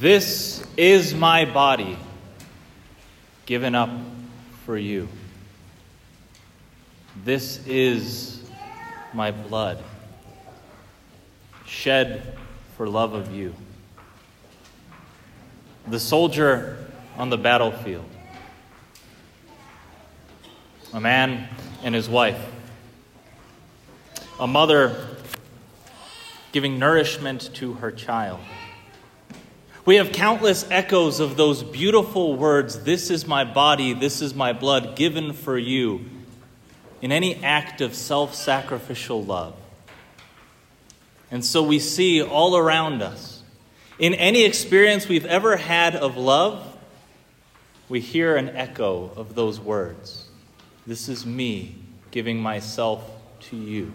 This is my body given up for you. This is my blood shed for love of you. The soldier on the battlefield, a man and his wife, a mother giving nourishment to her child. We have countless echoes of those beautiful words This is my body, this is my blood, given for you, in any act of self sacrificial love. And so we see all around us, in any experience we've ever had of love, we hear an echo of those words This is me giving myself to you.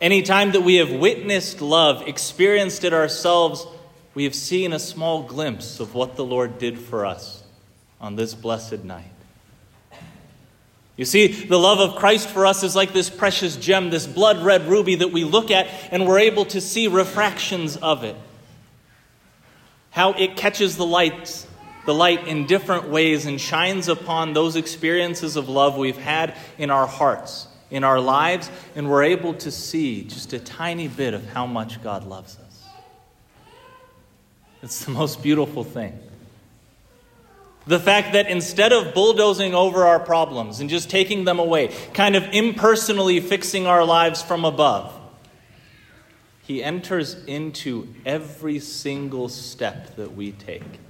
Anytime that we have witnessed love, experienced it ourselves, we have seen a small glimpse of what the Lord did for us on this blessed night. You see, the love of Christ for us is like this precious gem, this blood red ruby that we look at and we're able to see refractions of it. How it catches the light, the light in different ways and shines upon those experiences of love we've had in our hearts, in our lives, and we're able to see just a tiny bit of how much God loves us. It's the most beautiful thing. The fact that instead of bulldozing over our problems and just taking them away, kind of impersonally fixing our lives from above, He enters into every single step that we take.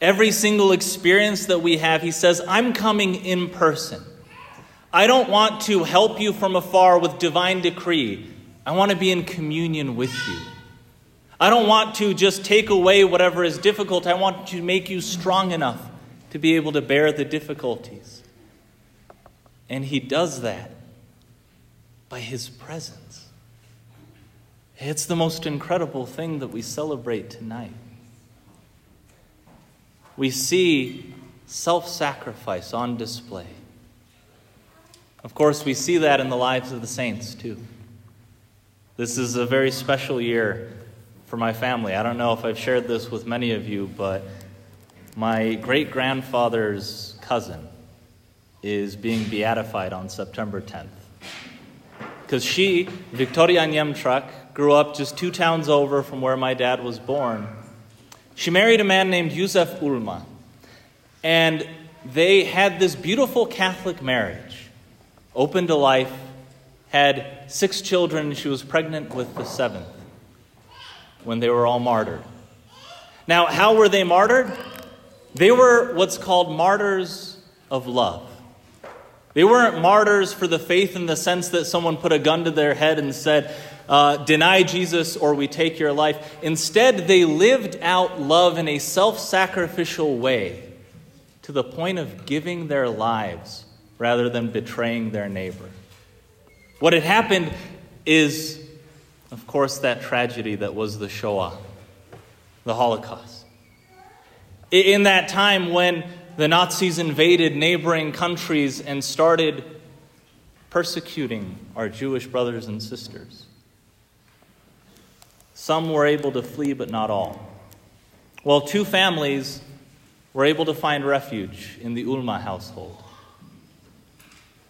Every single experience that we have, He says, I'm coming in person. I don't want to help you from afar with divine decree. I want to be in communion with you. I don't want to just take away whatever is difficult. I want to make you strong enough to be able to bear the difficulties. And He does that by His presence. It's the most incredible thing that we celebrate tonight. We see self sacrifice on display. Of course, we see that in the lives of the saints, too. This is a very special year for my family. I don't know if I've shared this with many of you, but my great grandfather's cousin is being beatified on September 10th. Because she, Victoria Niemczak, grew up just two towns over from where my dad was born. She married a man named Józef Ulma. And they had this beautiful Catholic marriage, open to life, had six children, she was pregnant with the seventh when they were all martyred. Now, how were they martyred? They were what's called martyrs of love. They weren't martyrs for the faith in the sense that someone put a gun to their head and said, uh, Deny Jesus or we take your life. Instead, they lived out love in a self sacrificial way to the point of giving their lives rather than betraying their neighbor. What had happened is, of course, that tragedy that was the Shoah, the Holocaust in that time when the Nazis invaded neighboring countries and started persecuting our Jewish brothers and sisters. Some were able to flee, but not all. Well, two families were able to find refuge in the Ulma household.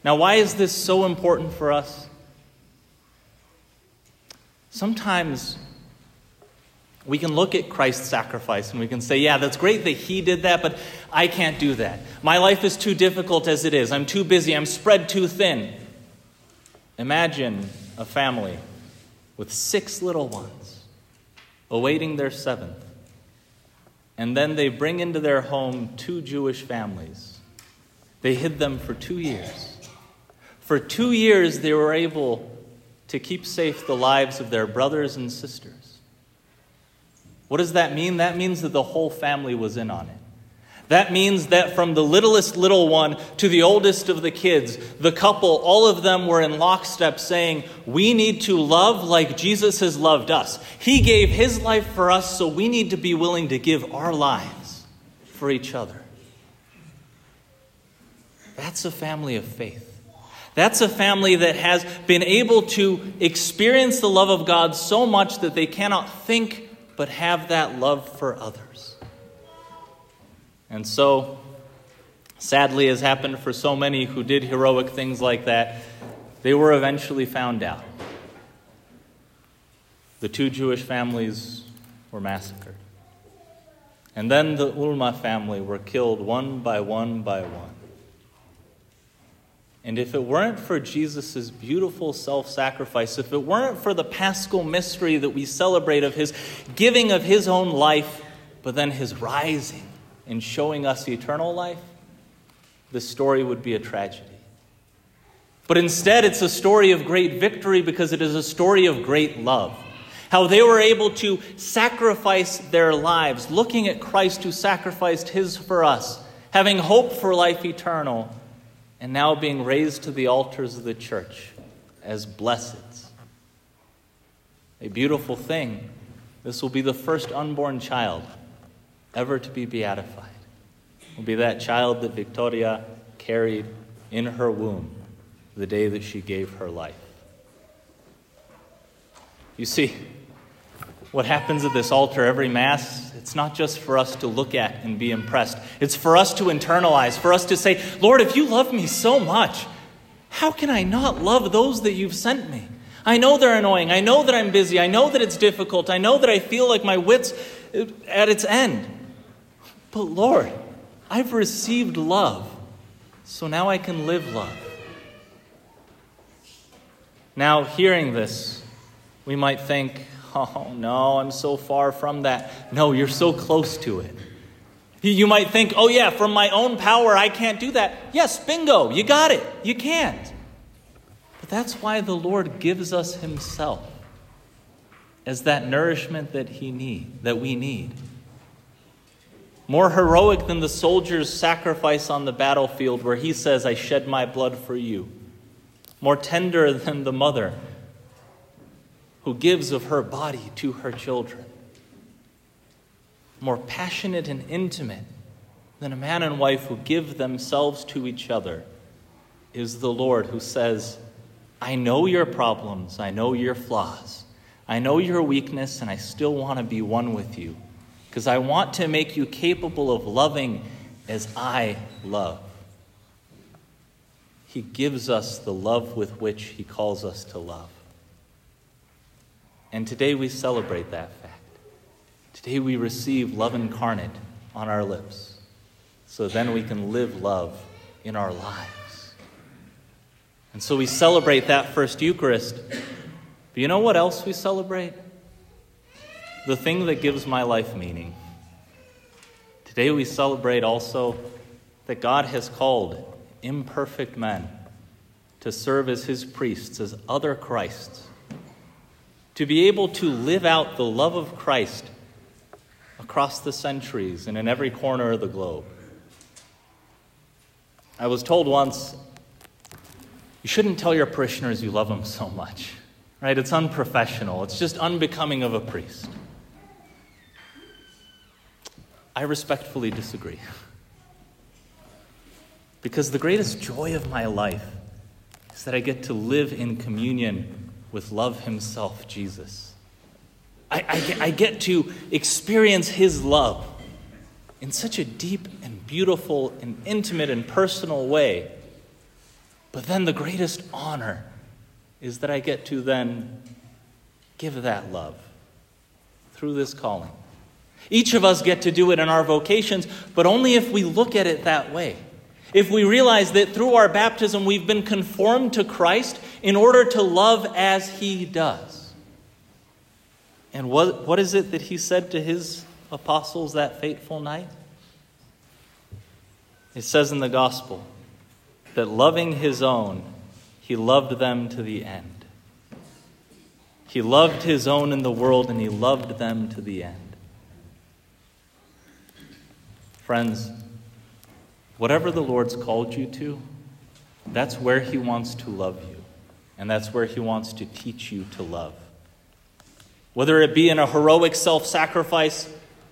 Now, why is this so important for us? Sometimes we can look at Christ's sacrifice and we can say, yeah, that's great that he did that, but I can't do that. My life is too difficult as it is. I'm too busy. I'm spread too thin. Imagine a family with six little ones awaiting their seventh. And then they bring into their home two Jewish families. They hid them for two years. For two years, they were able to keep safe the lives of their brothers and sisters. What does that mean? That means that the whole family was in on it. That means that from the littlest little one to the oldest of the kids, the couple, all of them were in lockstep saying, We need to love like Jesus has loved us. He gave his life for us, so we need to be willing to give our lives for each other. That's a family of faith. That's a family that has been able to experience the love of God so much that they cannot think but have that love for others. And so, sadly, as happened for so many who did heroic things like that, they were eventually found out. The two Jewish families were massacred. And then the Ulma family were killed one by one by one. And if it weren't for Jesus' beautiful self sacrifice, if it weren't for the paschal mystery that we celebrate of his giving of his own life, but then his rising and showing us eternal life, the story would be a tragedy. But instead, it's a story of great victory because it is a story of great love. How they were able to sacrifice their lives, looking at Christ who sacrificed his for us, having hope for life eternal and now being raised to the altars of the church as blessed. A beautiful thing. This will be the first unborn child ever to be beatified. It will be that child that Victoria carried in her womb the day that she gave her life. You see, what happens at this altar every Mass, it's not just for us to look at and be impressed. It's for us to internalize, for us to say, Lord, if you love me so much, how can I not love those that you've sent me? I know they're annoying. I know that I'm busy. I know that it's difficult. I know that I feel like my wit's uh, at its end. But Lord, I've received love, so now I can live love. Now, hearing this, we might think, Oh, no, I'm so far from that. No, you're so close to it. You might think, oh, yeah, from my own power, I can't do that. Yes, bingo, you got it. You can't. But that's why the Lord gives us Himself as that nourishment that He need, that we need. More heroic than the soldier's sacrifice on the battlefield, where he says, I shed my blood for you. More tender than the mother who gives of her body to her children. More passionate and intimate than a man and wife who give themselves to each other is the Lord who says, I know your problems, I know your flaws, I know your weakness, and I still want to be one with you because I want to make you capable of loving as I love. He gives us the love with which He calls us to love. And today we celebrate that fact. Today we receive love incarnate on our lips. So then we can live love in our lives. And so we celebrate that first Eucharist. But you know what else we celebrate? The thing that gives my life meaning. Today we celebrate also that God has called imperfect men to serve as his priests, as other Christs to be able to live out the love of Christ across the centuries and in every corner of the globe. I was told once, you shouldn't tell your parishioners you love them so much, right? It's unprofessional, it's just unbecoming of a priest. I respectfully disagree. Because the greatest joy of my life is that I get to live in communion with love himself, Jesus. I, I, I, get to experience his love in such a deep and beautiful and intimate and personal way. But then the greatest honor is that I get to then give that love through this calling. Each of us get to do it in our vocations, but only if we look at it that way. If we realize that through our baptism we've been conformed to Christ in order to love as he does. And what, what is it that he said to his apostles that fateful night? It says in the gospel that loving his own, he loved them to the end. He loved his own in the world and he loved them to the end. Friends, Whatever the Lord's called you to, that's where He wants to love you, and that's where He wants to teach you to love. Whether it be in a heroic self sacrifice,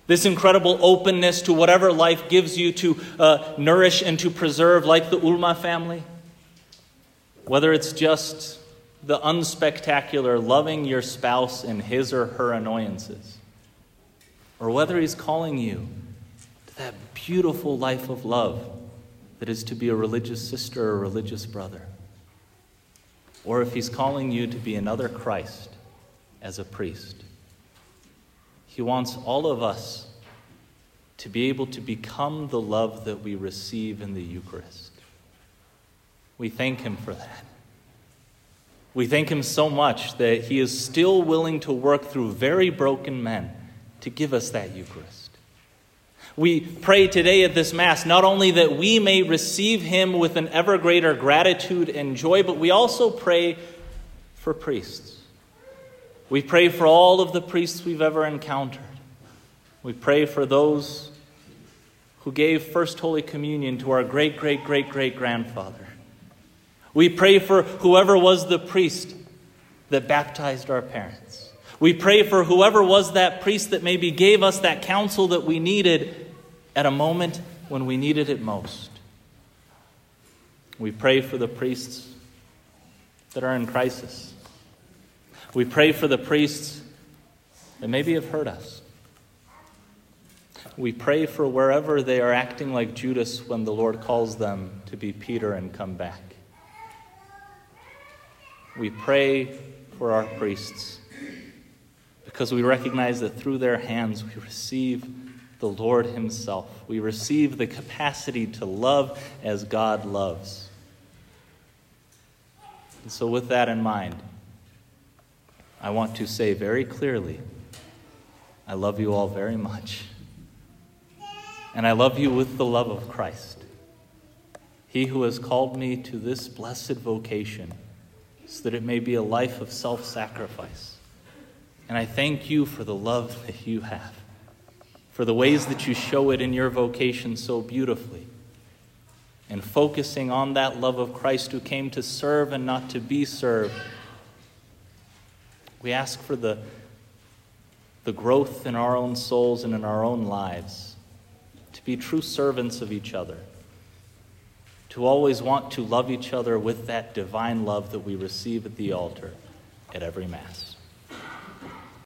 this incredible openness to whatever life gives you to uh, nourish and to preserve, like the Ulma family, whether it's just the unspectacular loving your spouse in his or her annoyances, or whether He's calling you to that beautiful life of love that is to be a religious sister or a religious brother, or if He's calling you to be another Christ as a priest. He wants all of us to be able to become the love that we receive in the Eucharist. We thank Him for that. We thank Him so much that He is still willing to work through very broken men to give us that Eucharist. We pray today at this Mass not only that we may receive Him with an ever greater gratitude and joy, but we also pray for priests. We pray for all of the priests we've ever encountered. We pray for those who gave First Holy Communion to our great, great, great, great grandfather. We pray for whoever was the priest that baptized our parents. We pray for whoever was that priest that maybe gave us that counsel that we needed at a moment when we needed it most. We pray for the priests that are in crisis. We pray for the priests that maybe have hurt us. We pray for wherever they are acting like Judas when the Lord calls them to be Peter and come back. We pray for our priests because we recognize that through their hands we receive the Lord Himself. We receive the capacity to love as God loves. And so, with that in mind, I want to say very clearly I love you all very much. And I love you with the love of Christ. He who has called me to this blessed vocation so that it may be a life of self sacrifice. And I thank you for the love that you have, for the ways that you show it in your vocation so beautifully. And focusing on that love of Christ who came to serve and not to be served. We ask for the, the growth in our own souls and in our own lives to be true servants of each other to always want to love each other with that divine love that we receive at the altar at every Mass.